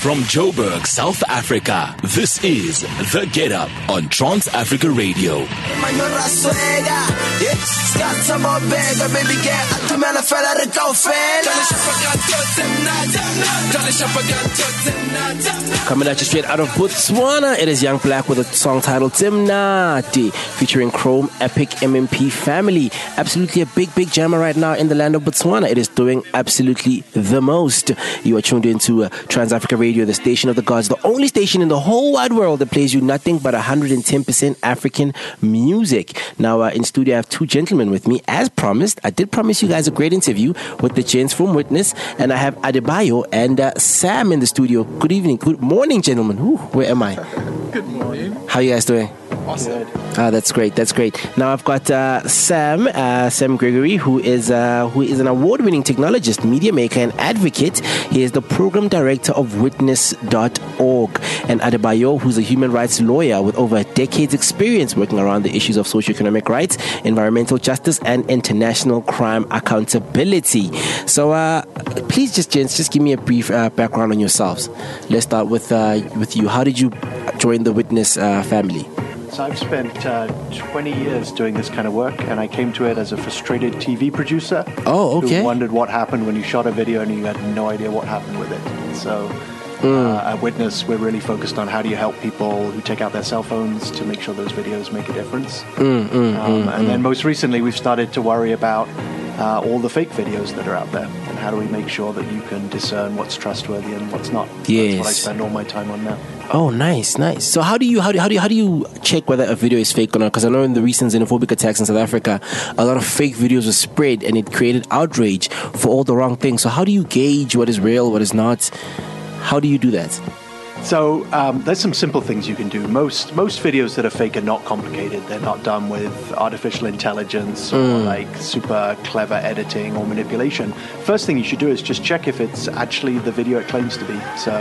From Joburg, South Africa, this is The Get Up on Trans Africa Radio. Coming at you straight out of Botswana, it is Young Black with a song titled Timnati, featuring Chrome Epic MMP Family. Absolutely a big, big jammer right now in the land of Botswana. It is doing absolutely the most. You are tuned into uh, Trans Africa Radio, the station of the gods, the only station in the whole wide world that plays you nothing but 110% African music. Now, uh, in studio, I have two gentlemen with me. As promised, I did promise you guys a great interview with the gents from Witness, and I have Adebayo and uh, Sam in the studio. Good evening, good morning, gentlemen. Ooh, where am I? Good morning. How you guys doing? Awesome. Ah, that's great. That's great. Now I've got uh, Sam, uh, Sam Gregory, who is uh, who is an award-winning technologist, media maker, and advocate. He is the program director of Witness.org, and Adebayo, who's a human rights lawyer with over a decade's experience working around the issues of socioeconomic rights, environmental justice, and international crime accountability. So, uh, please, just gents, just give me a brief uh, background on yourselves. Let's start with uh, with you. How did you join the Witness uh, family? So I've spent uh, 20 years doing this kind of work, and I came to it as a frustrated TV producer. Oh, okay. Who wondered what happened when you shot a video and you had no idea what happened with it. So Hmm. uh, at Witness, we're really focused on how do you help people who take out their cell phones to make sure those videos make a difference. Hmm, um, and then most recently, we've started to worry about uh, all the fake videos that are out there, how do we make sure that you can discern what's trustworthy and what's not. That's what I spend all my time on now. Oh, nice, nice. So how do you how do, how do you, how do you check whether a video is fake or not? Because I know in the recent xenophobic attacks in South Africa, a lot of fake videos were spread and it created outrage for all the wrong things. So how do you gauge what is real, what is not? How do you do that? So um, there's some simple things you can do. Most most videos that are fake are not complicated. They're not done with artificial intelligence or like super clever editing or manipulation. First thing you should do is just check if it's actually the video it claims to be. So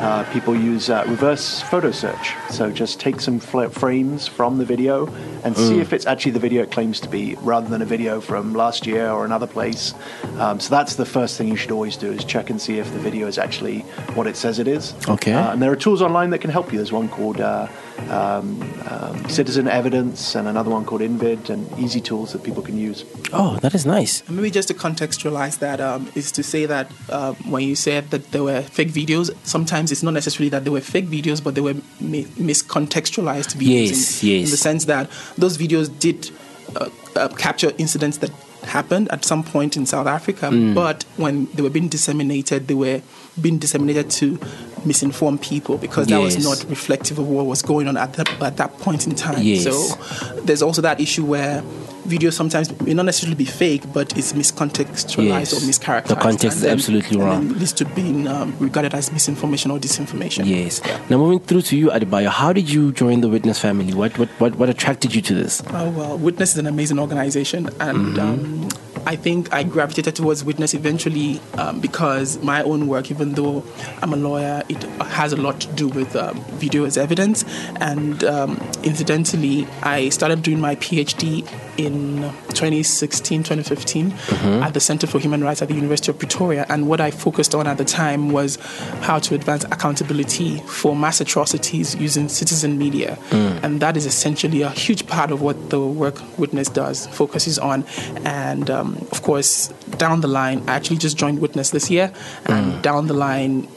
uh, people use uh, reverse photo search. So just take some fl- frames from the video and see if it's actually the video it claims to be, rather than a video from last year or another place. Um, so that's the first thing you should always do is check and see if the video is actually what it says it is. Okay. Uh, and there are tools online that can help you. There's one called uh, um, um, Citizen Evidence and another one called Invid, and easy tools that people can use. Oh, that is nice. And maybe just to contextualize that um, is to say that um, when you said that there were fake videos, sometimes it's not necessarily that they were fake videos, but they were mi- miscontextualized videos. Yes, in, yes. In the sense that those videos did uh, uh, capture incidents that happened at some point in South Africa, Mm. but when they were being disseminated, they were being disseminated to misinform people because that was not reflective of what was going on at that, at that point in time. Yes. So there's also that issue where videos sometimes may not necessarily be fake, but it's miscontextualized Yes. or mischaracterized. The context is then- absolutely wrong. leads to being um, regarded as misinformation or disinformation. Yes. Now moving through to you, Adebayo, how did you join the Witness family? What what what, what attracted you to this? Oh, well, Witness is an amazing organization, and um, I think I gravitated towards Witness eventually um, because my own work, even though I'm a lawyer, it has a lot to do with um, video as evidence. And um, incidentally, I started doing my PhD in 2016, 2015 mm-hmm. at the Center for Human Rights at the University of Pretoria. And what I focused on at the time was how to advance accountability for mass atrocities using citizen media. Mm. And that is essentially a huge part of what the work Witness does, focuses on. And um, of course, down the line, I actually just joined Witness this year. Mm. And down the line,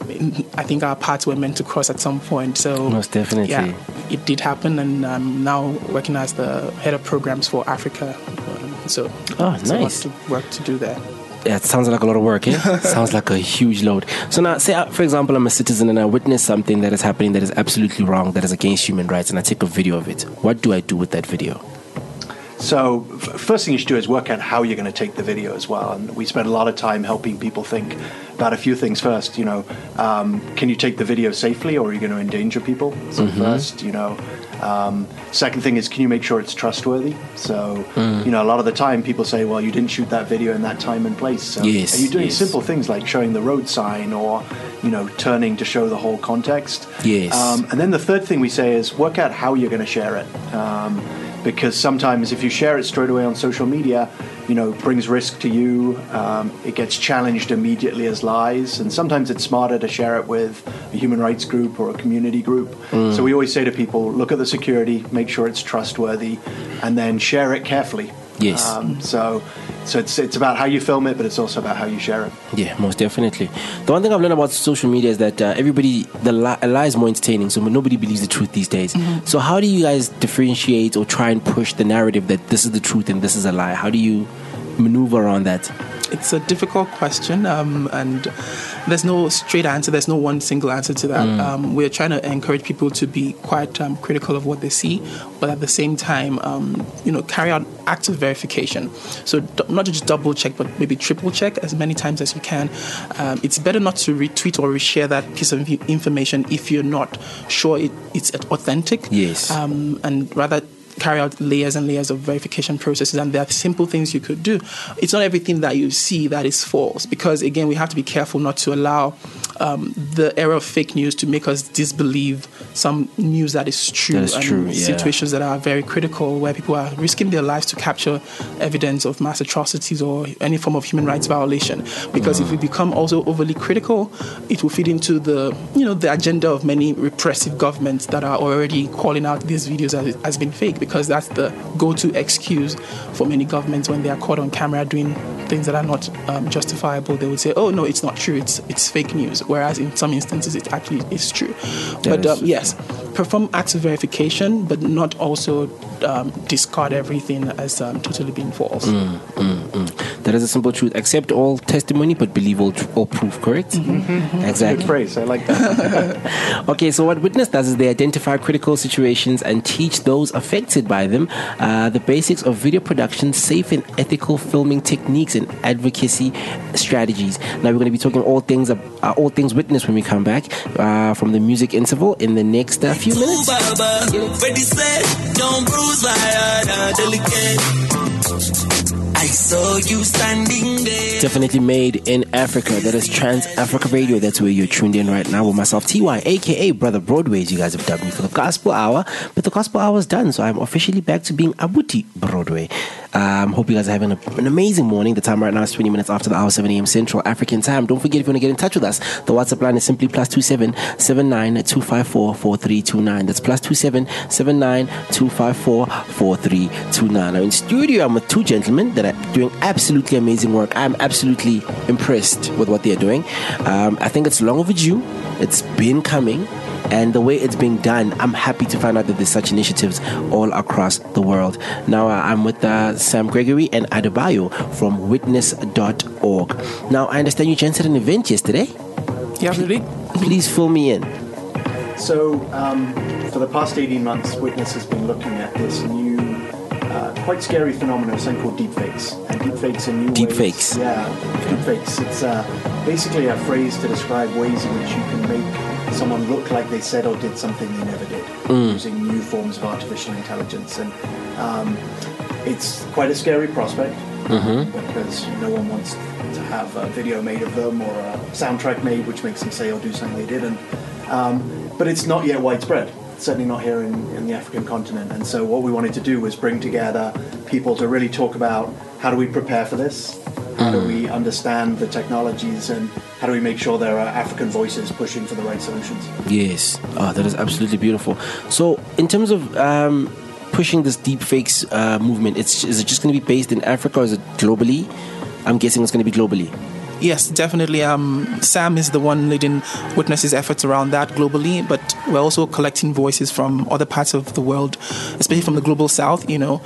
I think our paths were meant to cross at some point. So, Most definitely. yeah, it did happen. And I'm now working as the head of programs for Africa. Um, So, Oh, it's a lot nice. work to do there. Yeah, it sounds like a lot of work, yeah? sounds like a huge load. So now, say, uh, for example, I'm a citizen and I witness something that is happening that is absolutely wrong, that is against human rights, and I take a video of it. What do I do with that video? So, f- first thing you should do is work out how you're going to take the video as well. And we spend a lot of time helping people think about a few things first. You know, um, can you take the video safely, or are you going to endanger people? So first, you know. Um, second thing is, can you make sure it's trustworthy? So, you know, a lot of the time people say, well, you didn't shoot that video in that time and place. So Yes, Are you doing yes. simple things like showing the road sign or, you know, turning to show the whole context? Yes. Um, and then the third thing we say is work out how you're going to share it. Um, because sometimes if you share it straight away on social media, you know, brings risk to you. Um, it gets challenged immediately as lies, and sometimes it's smarter to share it with a human rights group or a community group. So we always say to people, look at the security, make sure it's trustworthy, and then share it carefully. Yes. Um, so, so it's it's about how you film it, but it's also about how you share it. Yeah, most definitely. The one thing I've learned about social media is that uh, everybody, the li- a lie is more entertaining, so nobody believes the truth these days. So, how do you guys differentiate or try and push the narrative that this is the truth and this is a lie? How do you maneuver around that? It's a difficult question, um, and there's no straight answer. There's no one single answer to that. Um, we're trying to encourage people to be quite um, critical of what they see, but at the same time, um, you know, carry out active verification. So d- not just double check, but maybe triple check as many times as you can. Um, it's better not to retweet or reshare that piece of information if you're not sure it, it's authentic. Yes. Um, and rather carry out layers and layers of verification processes and there are simple things you could do. It's not everything that you see that is false because again we have to be careful not to allow um, the era of fake news to make us disbelieve some news that is true That is and true, yeah. situations that are very critical where people are risking their lives to capture evidence of mass atrocities or any form of human rights violation. Because if we become also overly critical it will feed into the you know the agenda of many repressive governments that are already calling out these videos as, as being fake because that's the go-to excuse for many governments when they are caught on camera doing things that are not um, justifiable. They would say oh no it's not true. It's it's fake news whereas in some instances it actually is true. But is- um, yes perform active verification but not also um, discard everything as um, totally being false That is a simple truth. Accept all testimony, but believe all, tr- all proof, correct? Exactly. Good phrase. I like that. Okay, so what Witness does is they identify critical situations and teach those affected by them uh, the basics of video production, safe and ethical filming techniques, and advocacy strategies. Now we're going to be talking all things uh, all things Witness when we come back uh, from the music interval in the next uh, few minutes. My heart, delicate. I saw you standing there. Definitely made in Africa. That is Trans Africa Radio. That's where you're tuned in right now with myself, TY, aka Brother Broadways. You guys have dubbed me for the Gospel Hour, but the Gospel Hour is done, so I'm officially back to being Abuti Broadway. Um, hope you guys are having a, an amazing morning. The time right now is 20 minutes after the hour, 7 a.m. Central African time. Don't forget if you want to get in touch with us, the WhatsApp line is simply plus 27 79 254 4329. That's plus 27 79 254 4329. Now in studio, I'm with two gentlemen that are doing absolutely amazing work. I'm absolutely impressed with what they're doing. Um, I think it's long overdue. It's been coming. And the way it's being done, I'm happy to find out that there's such initiatives all across the world. Now, uh, I'm with uh, Sam Gregory and Adebayo from witness.org. Now, I understand you gents had an event yesterday. yeah really Please fill me in. So, um, for the past 18 months, Witness has been looking at this new, uh, quite scary phenomenon, something called deepfakes. And deepfakes are new Deepfakes. ways. Yeah, deepfakes. It's uh, basically a phrase to describe ways in which you can make someone look like they said or did something they never did, using new forms of artificial intelligence. And um, it's quite a scary prospect because no one wants to have a video made of them or a soundtrack made which makes them say or do something they didn't. Um, but it's not yet widespread, certainly not here in, in the African continent. And so, what we wanted to do was bring together people to really talk about how do we prepare for this, how do we understand the technologies, and how do we make sure there are African voices pushing for the right solutions. Yes. Oh, that is absolutely beautiful. So, in terms of um, pushing this deepfakes uh, movement, it's is it just going to be based in Africa or is it globally? I'm guessing it's going to be globally. Yes, definitely. Um, Sam is the one leading Witness's efforts around that globally, but we're also collecting voices from other parts of the world, especially from the global south. You know,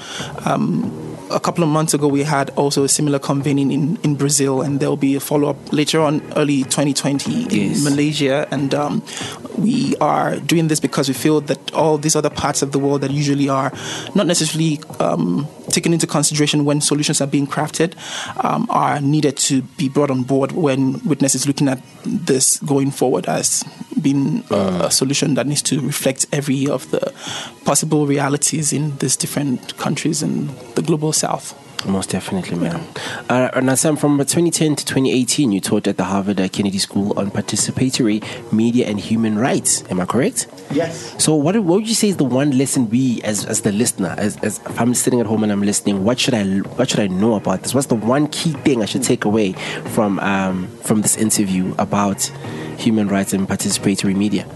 um, a couple of months ago we had also a similar convening in, in Brazil, and there will be a follow up later on, early 2020 Yes. in Malaysia. And um, we are doing this because we feel that all these other parts of the world that usually are not necessarily um, taken into consideration when solutions are being crafted um, are needed to be brought on board when Witness is looking at this going forward as being uh, a solution that needs to reflect every of the possible realities in these different countries in the global south. Most definitely, man. Uh, and now, Sam, from 2010 to 2018, you taught at the Harvard Kennedy School on participatory media and human rights. Am I correct? Yes. So, what, what would you say is the one lesson we, as, as the listener, as, as if I'm sitting at home and I'm listening, what should I what should I know about this? What's the one key thing I should take away from um, from this interview about human rights and participatory media?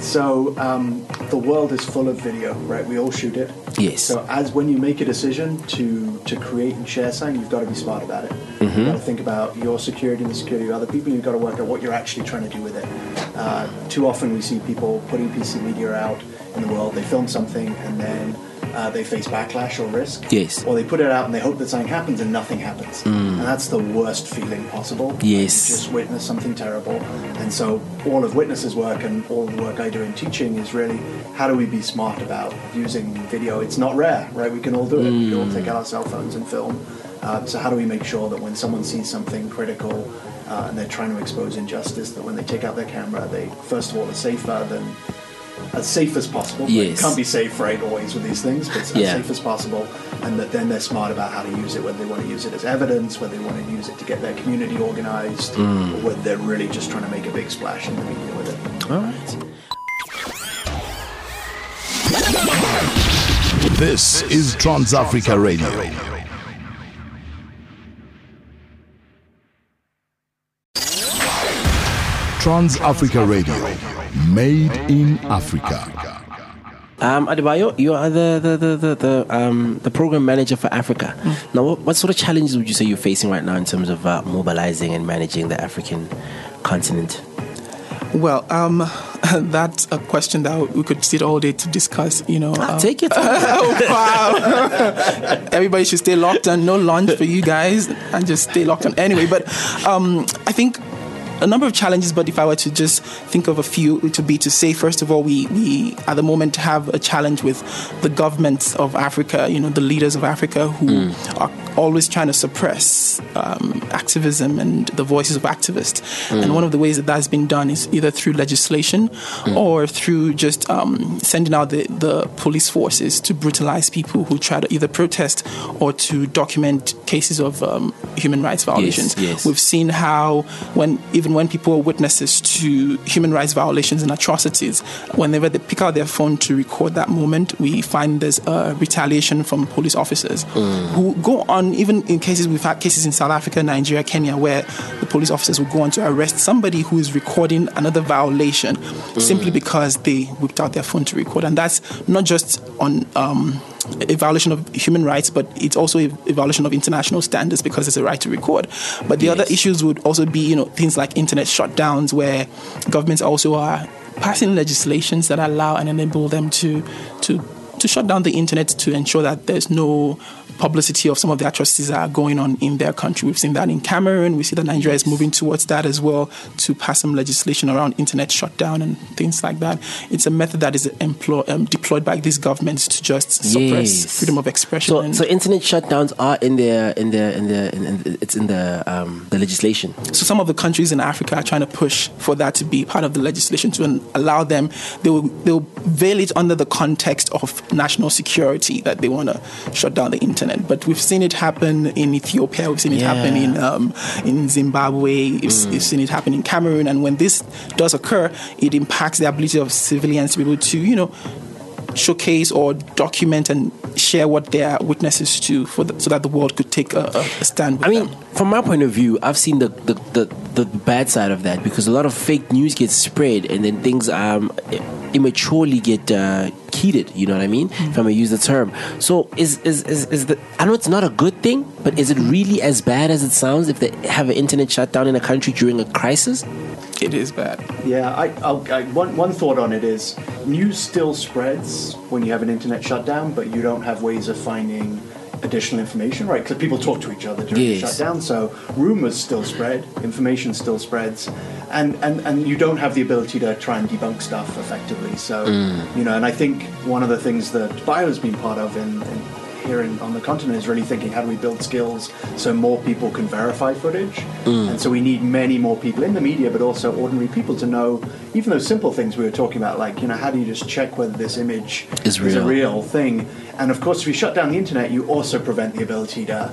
So um, the world is full of video, right? We all shoot it. Yes. So as when you make a decision to to create and share something, you've got to be smart about it. Mm-hmm. You've got to think about your security and the security of other people. You've got to work out what you're actually trying to do with it. Uh, too often we see people putting piece of media out in the world. They film something and then uh, they face backlash or risk. Yes. Or they put it out and they hope that something happens and nothing happens. And that's the worst feeling possible. Mm. Yes. You just witness something terrible. And so all of Witness's work and all the work I do in teaching is really how do we be smart about using video? It's not rare, right? We can all do it. We all take out our cell phones and film. Uh, so how do we make sure that when someone sees something critical uh, and they're trying to expose injustice, that when they take out their camera, they first of all are safer than as safe as possible. Right? Yes. Can't be safe, right, always with these things, but as Yeah. safe as possible. And that then they're smart about how to use it, whether they want to use it as evidence, whether they want to use it to get their community organized, Mm. or whether they're really just trying to make a big splash in the media with it. All right. This is Trans Africa Radio. Trans Africa Radio. Made in Africa. Um, Adebayo, you are the the, the, the, the, um, the program manager for Africa. Now, what, what sort of challenges would you say you're facing right now in terms of uh, mobilizing and managing the African continent? Well, um, that's a question that we could sit all day to discuss. You know, Ah, um, take it. oh, wow. Everybody should stay locked on. No lunch for you guys, and just stay locked on anyway. But um, I think a number of challenges. But if I were to just think of a few, it would be to say first of all, we we at the moment have a challenge with the governments of Africa. You know, the leaders of Africa who are always trying to suppress um, activism and the voices of activists. And one of the ways that that's been done is either through legislation or through just um, sending out the, the police forces to brutalize people who try to either protest or to document cases of um, human rights violations. yes. We've seen how when even when people are witnesses to human rights violations and atrocities, whenever they pick out their phone to record that moment, we find there's a retaliation from police officers who go on even in cases we've had cases in South Africa, Nigeria, Kenya, where the police officers will go on to arrest somebody who is recording another violation simply because they whipped out their phone to record, and that's not just on. Um, a violation of human rights, but it's also a, a violation of international standards because it's a right to record. But the other issues would also be, you know, things like internet shutdowns, where governments also are passing legislations that allow and enable them to to to shut down the internet to ensure that there's no publicity of some of the atrocities that are going on in their country. We've seen that in Cameroon. We see that Nigeria is moving towards that as well to pass some legislation around internet shutdown and things like that. It's a method that is employ, um, deployed by these governments to just suppress Yes. freedom of expression. So, so internet shutdowns are in the in the in the in, in, it's in the um, the legislation. So some of the countries in Africa are trying to push for that to be part of the legislation to allow them. They will they'll veil it under the context of national security that they want to shut down the internet. But we've seen it happen in Ethiopia. We've seen it happen in um, in Zimbabwe. We've, s- we've seen it happen in Cameroon. And when this does occur, it impacts the ability of civilians to be able to you know showcase or document and share what they are witnesses to for the, so that the world could take a, a stand I mean, them. from my point of view, I've seen the, the, the, the bad side of that because a lot of fake news gets spread and then things um, immaturely get uh, heated. You know what I mean? If I may use the term. So is, is, is, is the, I know it's not a good thing, but is it really as bad as it sounds if they have an internet shutdown in a country during a crisis? It is bad. Yeah, I, I'll, I, one, one thought on it is news still spreads when you have an internet shutdown, but you don't have ways of finding additional information, right? Because people talk to each other during the shutdown, so rumors still spread, information still spreads, and, and, and you don't have the ability to try and debunk stuff effectively. So, mm. you know, and I think one of the things that Bayo's been part of in, in here in, on the continent is really thinking how do we build skills so more people can verify footage. Mm. And so we need many more people in the media, but also ordinary people to know even those simple things we were talking about, like you know how do you just check whether this image Is a real. real thing. And of course, if you shut down the internet, you also prevent the ability to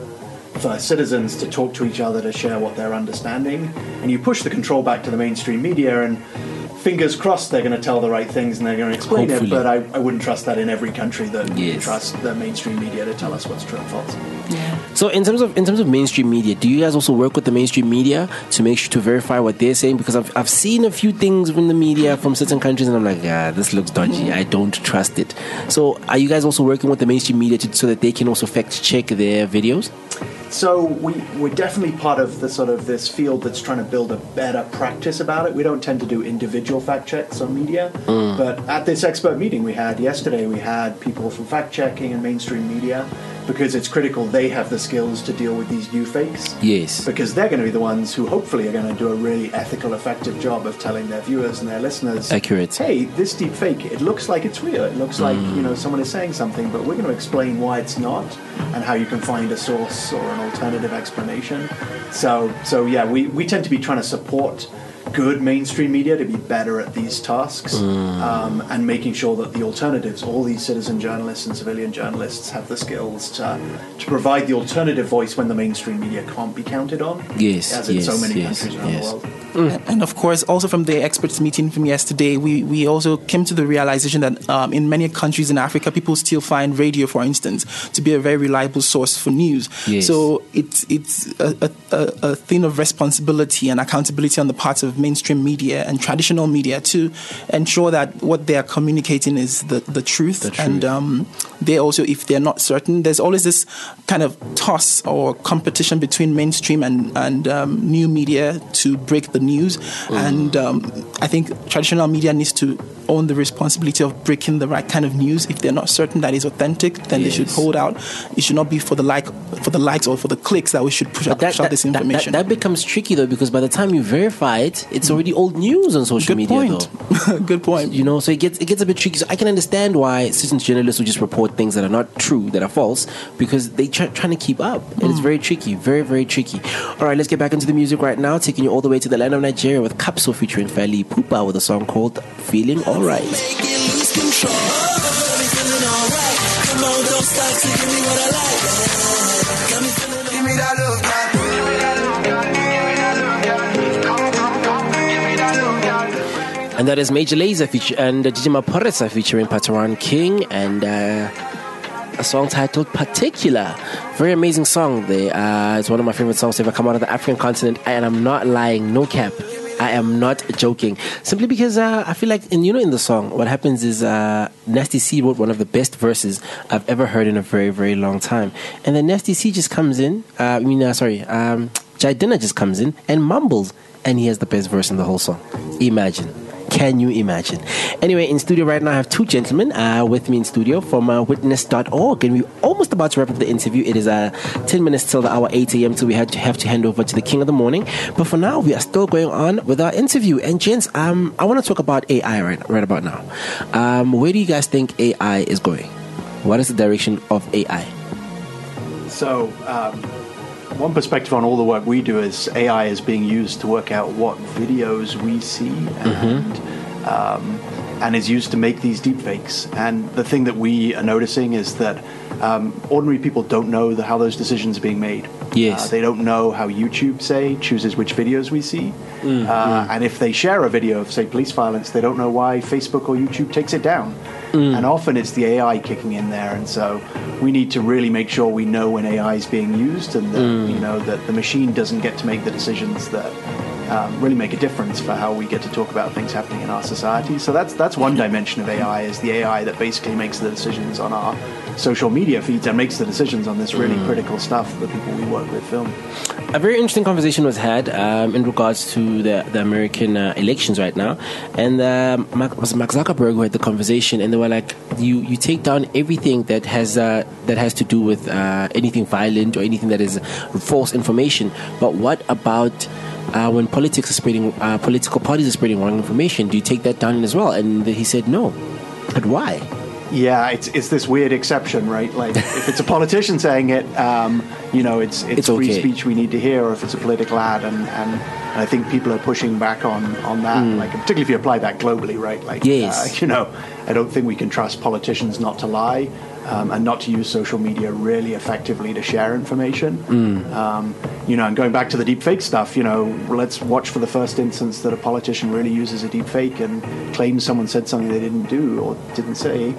for citizens to talk to each other to share what they're understanding, and you push the control back to the mainstream media and. Fingers crossed, they're going to tell the right things and they're going to explain Hopefully. it. But I, I wouldn't trust that in every country that Yes. trust the mainstream media to tell us what's true and false. Yeah. So in terms of in terms of mainstream media, do you guys also work with the mainstream media to make sure to verify what they're saying? Because I've I've seen a few things from the media from certain countries, and I'm like, yeah, this looks dodgy. Mm. I don't trust it. So are you guys also working with the mainstream media to, so that they can also fact check their videos? So we, we're definitely part of the sort of this field that's trying to build a better practice about it. We don't tend to do individual fact checks on media, mm. but at this expert meeting we had yesterday, we had people from fact checking and mainstream media because it's critical they have the skills to deal with these new fakes. Yes. Because they're going to be the ones who hopefully are going to do a really ethical, effective job of telling their viewers and their listeners, Accurate. Hey, this deep fake, it looks like it's real. It looks like you mm. know someone is saying something, but we're going to explain why it's not and how you can find a source or an alternative explanation. So, so yeah, we, we tend to be trying to support good mainstream media to be better at these tasks um, and making sure that the alternatives, all these citizen journalists and civilian journalists, have the skills to, to provide the alternative voice when the mainstream media can't be counted on. Yes, as in so yes, many yes, countries around yes. the world. And of course, also from the experts meeting from yesterday, we, we also came to the realization that um, in many countries in Africa, people still find radio, for instance, to be a very reliable source for news. Yes. So it's it's a, a, a a thing of responsibility and accountability on the part of mainstream media and traditional media to ensure that what they are communicating is the, the truth. The truth. And um, they also, if they're not certain, there's always this kind of toss or competition between mainstream and, and um, new media to break the news. And um, I think traditional media needs to own the responsibility of breaking the right kind of news. If they're not certain that is authentic, then they should hold out. It should not be for the like, for the likes or for the clicks that we should push out, That, push out that, this that- that- information. that becomes tricky though because by the time you verify it, it's already old news on social Good media point. though. Good point. You know, so it gets it gets a bit tricky. So I can understand why certain journalists will just report things that are not true, that are false, because they try trying to keep up. And it's hmm. very tricky, very very tricky. All right, let's get back into the music right now, taking you all the way to the land of Nigeria with Capsule featuring Fali Pupa with a song called "Feeling Alright." And that is Major Lazer feature and uh, Maphorisa featuring Patoranking and uh, a song titled Particula. Very amazing song. Uh, it's one of my favorite songs to ever come out of the African continent, and I'm not lying, no cap. I am not joking. Simply because uh, I feel like, and you know, in the song, what happens is uh, Nasty C wrote one of the best verses I've ever heard in a very, very long time. And then Nasty C just comes in, uh, I mean, uh, sorry, um, Jidenna just comes in and mumbles, and he has the best verse in the whole song. Imagine. Can you imagine? Anyway, in studio right now, I have two gentlemen uh, with me in studio from uh, witness.org, and we're almost about to wrap up the interview. It is uh, 10 minutes till the hour 8 a.m., so we had to have to hand over to the king of the morning. But for now, we are still going on with our interview. And, gents, um, I want to talk about AI right, right about now. Um, where do you guys think AI is going? What is the direction of AI? So, um, one perspective on all the work we do is AI is being used to work out what videos we see and um, and is used to make these deepfakes. And the thing that we are noticing is that um, ordinary people don't know the, how those decisions are being made. Yes. Uh, they don't know how YouTube, say, chooses which videos we see. Uh, and if they share a video of, say, police violence, they don't know why Facebook or YouTube takes it down. Mm. And often it's the AI kicking in there. And so we need to really make sure we know when AI is being used and that, mm. you know, that the machine doesn't get to make the decisions that um, really make a difference for how we get to talk about things happening in our society. So that's that's one dimension of AI is the AI that basically makes the decisions on our social media feeds and makes the decisions on this really mm. critical stuff that the people we work with film. A very interesting conversation was had um, in regards to the, the American uh, elections right now, and um, Mark, was Mark Zuckerberg who had the conversation, and they were like, "You you take down everything that has uh, that has to do with uh, anything violent or anything that is false information, but what about?" Uh, when politics is spreading, uh, political parties are spreading wrong information, do you take that down as well? And he said no. But why? Yeah, it's it's this weird exception, right? Like if it's a politician saying it, um, you know, it's it's, It's free okay. speech we need to hear, or if it's a political ad, and, and I think people are pushing back on on that. Like particularly if you apply that globally, right? Like. Yes. uh, you know, I don't think we can trust politicians not to lie. Um, and not to use social media really effectively to share information. Hmm. Um, you know, and going back to the deep fake stuff, you know, let's watch for the first instance that a politician really uses a deep fake and claims someone said something they didn't do or didn't say.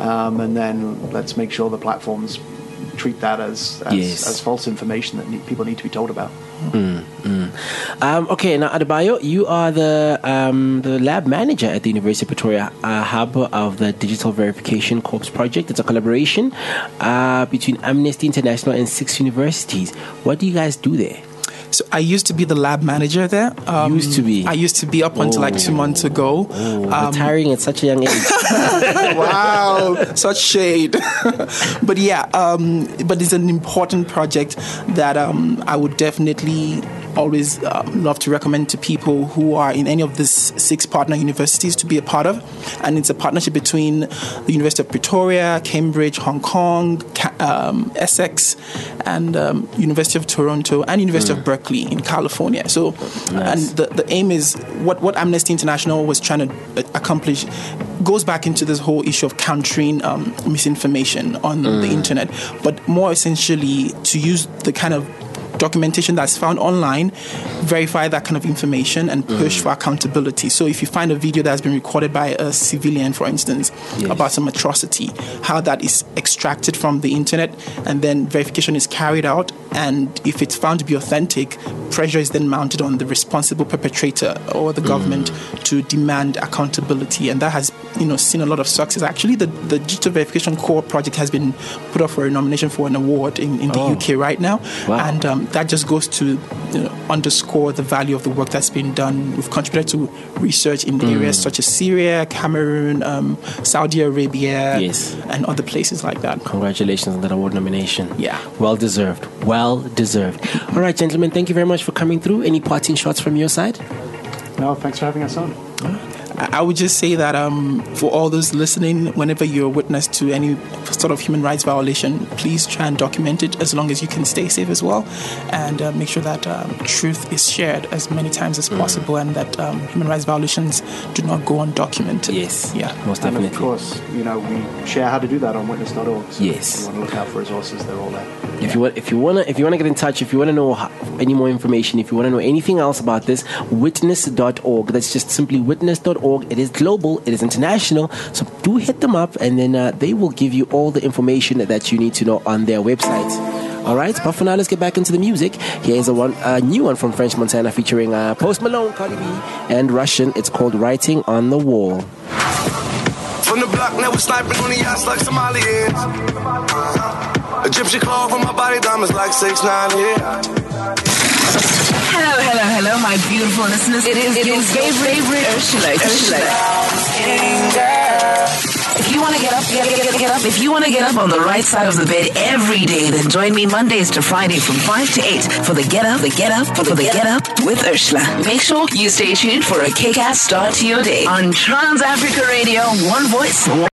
Um, and then let's make sure the platforms treat that as as, Yes. as false information that need, people need to be told about. Um, okay, now Adebayo, you are the um, the lab manager at the University of Pretoria uh, hub of the Digital Verification Corps project. It's a collaboration uh, between Amnesty International and six universities. What do you guys do there? So I used to be the lab manager there. Um, Used to be? I used to be up until like two months ago. Um, Retiring at such a young age. wow, such shade. but yeah, um, but it's an important project that um, I would definitely always um, love to recommend to people who are in any of these six partner universities to be a part of. And it's a partnership between the University of Pretoria, Cambridge, Hong Kong, um, Essex, and um, University of Toronto and University of Berkeley in California. So, and the, the aim is what, what Amnesty International was trying to uh, accomplish goes back into this whole issue of countering um, misinformation on the internet, but more essentially to use the kind of documentation that's found online, verify that kind of information, and push for accountability. So, if you find a video that's been recorded by a civilian, for instance, Yes. about some atrocity, how that is extracted from the internet, and then verification is carried out, and if it's found to be authentic, pressure is then mounted on the responsible perpetrator or the government to demand accountability, and that has you know seen a lot of success. Actually, the the digital verification Corps project has been put up for a nomination for an award in, in the Oh. UK right now, Wow. and um, that just goes to you know, underscore the value of the work that's been done. We've contributed to research in Mm. areas such as Syria, Cameroon, um, Saudi Arabia, Yes. and other places like that. Congratulations on that award nomination. Yeah. Well deserved. Well deserved. All right, gentlemen, thank you very much for coming through. Any parting shots from your side? No, thanks for having us on. I I would just say that um, for all those listening, whenever you're witness to any sort of human rights violation, please try and document it as long as you can stay safe as well, and uh, make sure that um, truth is shared as many times as possible, and that um, human rights violations do not go undocumented. Yes. Yeah. Most And definitely. of course, you know, we share how to do that on witness.org. So Yes. if you want to look out for resources, they're all there. If you want, if you wanna, if you wanna get in touch, if you wanna know how, any more information, if you wanna know anything else about this, witness.org. That's just simply witness.org. It is global, it is international. So do hit them up, and then uh, they will give you all the information that you need to know on their website. All right, but for now, let's get back into the music. Here's a one, a new one from French Montana featuring uh, Post Malone, Cardi B, and Rvssian. It's called "Writing on the Wall." From the block, now we're sniping on the like Somalians. Egyptian cloth on my body, diamonds like 6 9 here. Hello, hello, hello, my beautiful listeners. It is your favorite Ursula. Ursula. If you want to get up, get, get, get, get up. If you want to get up on the right side of the bed every day, then join me Mondays to Friday from 5 to 8 for the Get Up, the Get Up, for the Get Up with Ursula. Make sure you stay tuned for a kick-ass start to your day on Trans Africa Radio, one voice,